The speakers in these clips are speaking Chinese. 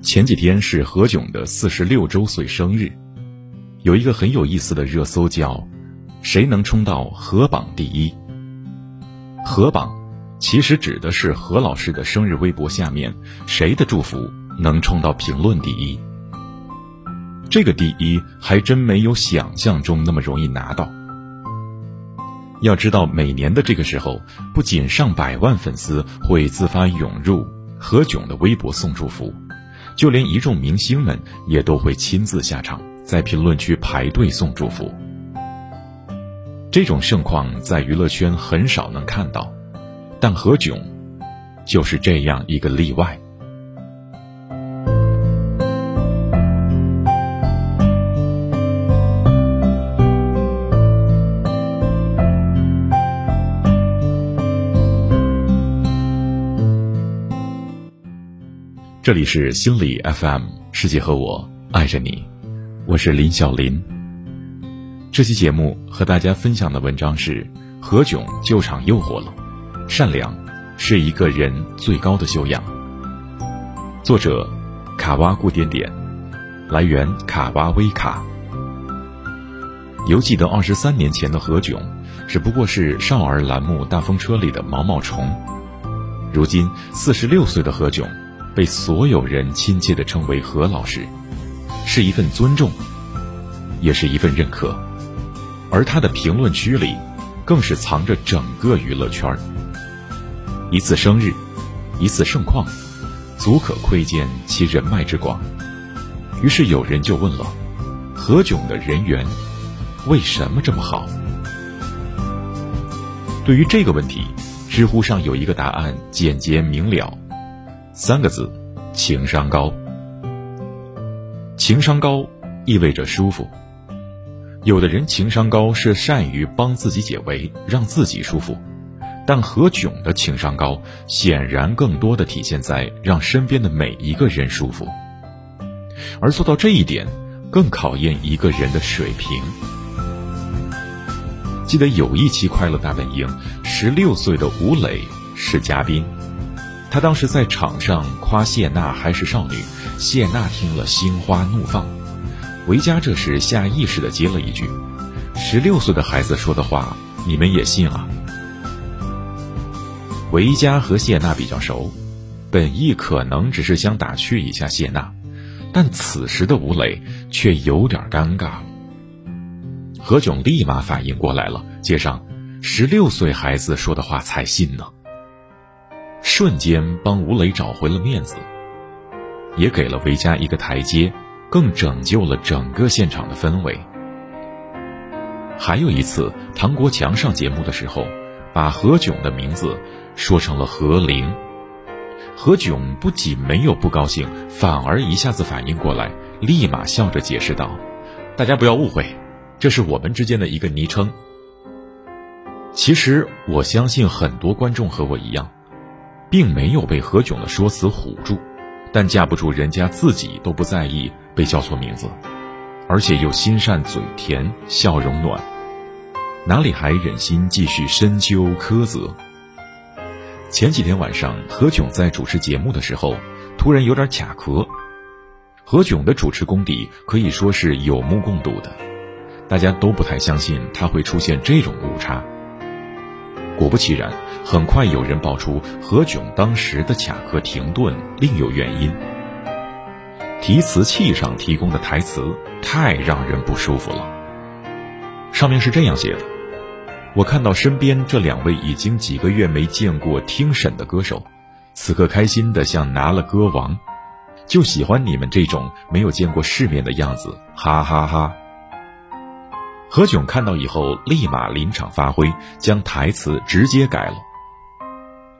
前几天是何炅的四十六周岁生日，有一个很有意思的热搜叫“谁能冲到何榜第一”。何榜其实指的是何老师的生日微博下面谁的祝福能冲到评论第一。这个第一还真没有想象中那么容易拿到。要知道，每年的这个时候，不仅上百万粉丝会自发涌入何炅的微博送祝福，就连一众明星们也都会亲自下场，在评论区排队送祝福。这种盛况在娱乐圈很少能看到，但何炅就是这样一个例外。这里是心理 FM，世界和我爱着你，我是林小林。这期节目和大家分享的文章是何炅救场诱惑了，善良是一个人最高的修养。作者卡哇固点点，来源卡哇微卡。犹记得二十三年前的何炅，只不过是少儿栏目《大风车》里的毛毛虫，如今四十六岁的何炅。被所有人亲切地称为何老师，是一份尊重，也是一份认可。而他的评论区里，更是藏着整个娱乐圈一次生日，一次盛况，足可窥见其人脉之广。于是有人就问了：何炅的人缘为什么这么好？对于这个问题，知乎上有一个答案简洁明了。三个字，情商高。情商高意味着舒服。有的人情商高是善于帮自己解围，让自己舒服，但何炅的情商高显然更多的体现在让身边的每一个人舒服。而做到这一点，更考验一个人的水平。记得有一期《快乐大本营》，十六岁的吴磊是嘉宾。他当时在场上夸谢娜还是少女，谢娜听了心花怒放。维嘉这时下意识的接了一句：“十六岁的孩子说的话，你们也信啊？”维嘉和谢娜比较熟，本意可能只是想打趣一下谢娜，但此时的吴磊却有点尴尬。何炅立马反应过来了，接上：“十六岁孩子说的话才信呢。”瞬间帮吴磊找回了面子，也给了维嘉一个台阶，更拯救了整个现场的氛围。还有一次，唐国强上节目的时候，把何炅的名字说成了何玲，何炅不仅没有不高兴，反而一下子反应过来，立马笑着解释道：“大家不要误会，这是我们之间的一个昵称。”其实我相信很多观众和我一样。并没有被何炅的说辞唬住，但架不住人家自己都不在意被叫错名字，而且又心善嘴甜，笑容暖，哪里还忍心继续深究苛责？前几天晚上，何炅在主持节目的时候，突然有点卡壳。何炅的主持功底可以说是有目共睹的，大家都不太相信他会出现这种误差。果不其然，很快有人爆出何炅当时的卡壳停顿另有原因。提词器上提供的台词太让人不舒服了。上面是这样写的：“我看到身边这两位已经几个月没见过听审的歌手，此刻开心的像拿了歌王，就喜欢你们这种没有见过世面的样子，哈哈哈。”何炅看到以后，立马临场发挥，将台词直接改了。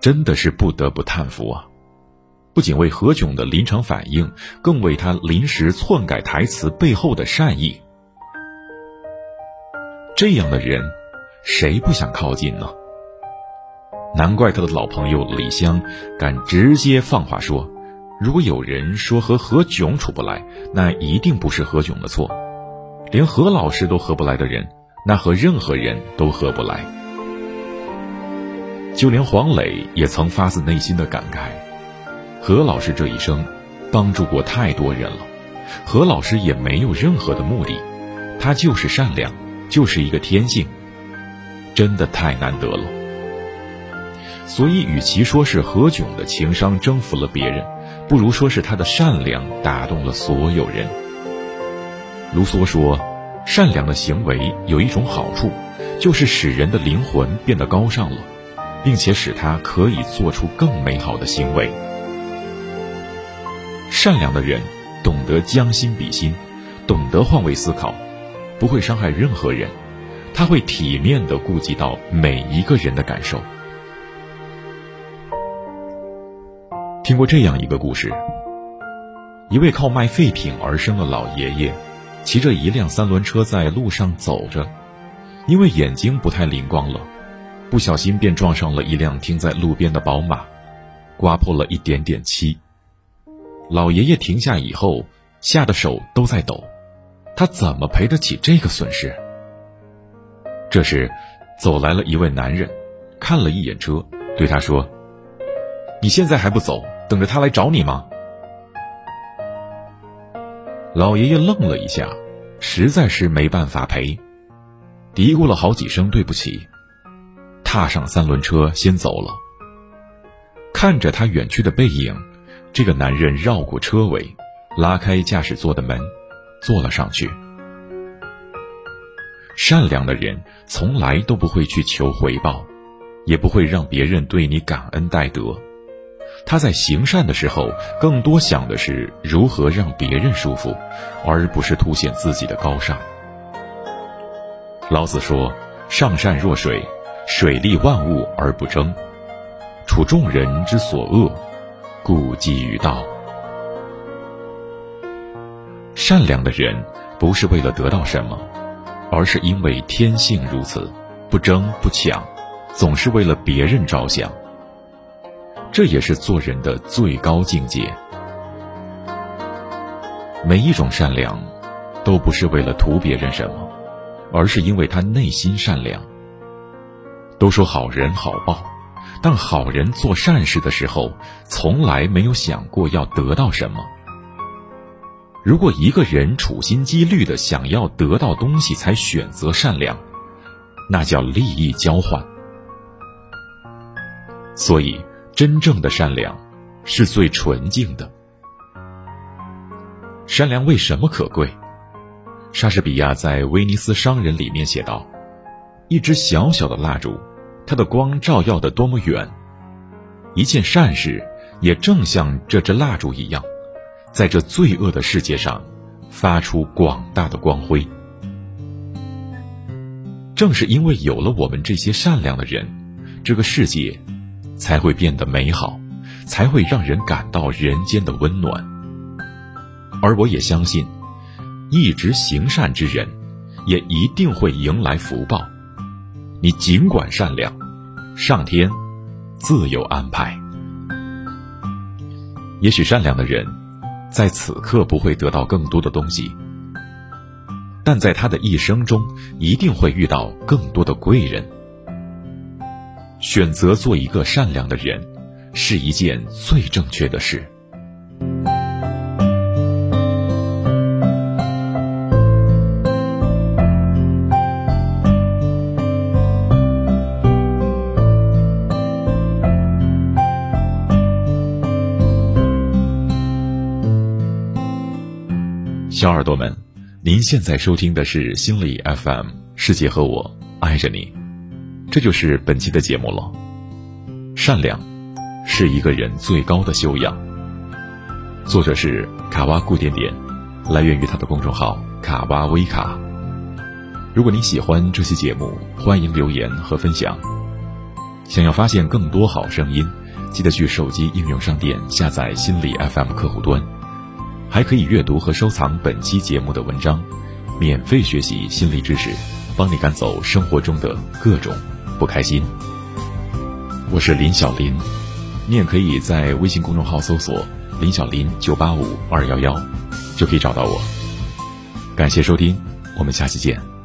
真的是不得不叹服啊！不仅为何炅的临场反应，更为他临时篡改台词背后的善意。这样的人，谁不想靠近呢？难怪他的老朋友李湘敢直接放话说：“如果有人说和何炅处不来，那一定不是何炅的错。”连何老师都合不来的人，那和任何人都合不来。就连黄磊也曾发自内心的感慨：何老师这一生，帮助过太多人了。何老师也没有任何的目的，他就是善良，就是一个天性，真的太难得了。所以，与其说是何炅的情商征服了别人，不如说是他的善良打动了所有人。卢梭说，善良的行为有一种好处，就是使人的灵魂变得高尚了，并且使他可以做出更美好的行为。善良的人。懂得将心比心，懂得换位思考，不会伤害任何人，他会体面的顾及到每一个人的感受。听过这样一个故事：一位靠卖废品而生的老爷爷，骑着一辆三轮车在路上走着，因为眼睛不太灵光了，不小心便撞上了一辆停在路边的宝马，刮破了一点点漆。老爷爷停下以后，吓得手都在抖，他怎么赔得起这个损失？这时，走来了一位男人，看了一眼车，对他说：“你现在还不走，等着他来找你吗？”老爷爷愣了一下，实在是没办法陪，嘀咕了好几声对不起，踏上三轮车先走了。看着他远去的背影。这个男人绕过车尾，拉开驾驶座的门，坐了上去。善良的人从来都不会去求回报，也不会让别人对你感恩戴德。他在行善的时候，更多想的是如何让别人舒服，而不是凸显自己的高尚。老子说：“上善若水，水利万物而不争，处众人之所恶。”故几于道。善良的人不是为了得到什么，而是因为天性如此，不争不抢，总是为了别人着想。这也是做人的最高境界。每一种善良，都不是为了图别人什么，而是因为他内心善良。都说好人好报。但好人做善事的时候，从来没有想过要得到什么。如果一个人处心积虑的想要得到东西才选择善良，那叫利益交换。所以，真正的善良是最纯净的。善良为什么可贵？莎士比亚在《威尼斯商人》里面写道：“一支小小的蜡烛。”它的光照耀的多么远，一件善事也正像这支蜡烛一样，在这罪恶的世界上发出广大的光辉。正是因为有了我们这些善良的人，这个世界才会变得美好，才会让人感到人间的温暖。而我也相信，一直行善之人，也一定会迎来福报。你尽管善良，上天自有安排。也许善良的人，在此刻不会得到更多的东西，但在他的一生中，一定会遇到更多的贵人。选择做一个善良的人，是一件最正确的事。小耳朵们，您现在收听的是心理 FM，世界和我爱着你，这就是本期的节目了。善良，是一个人最高的修养。作者是卡哇固点点，来源于他的公众号卡哇微卡。如果你喜欢这期节目，欢迎留言和分享。想要发现更多好声音，记得去手机应用商店下载心理 FM 客户端。还可以阅读和收藏本期节目的文章，免费学习心理知识，帮你赶走生活中的各种不开心。我是林小林，你也可以在微信公众号搜索“林小林九八五二幺幺”，就可以找到我。感谢收听，我们下期见。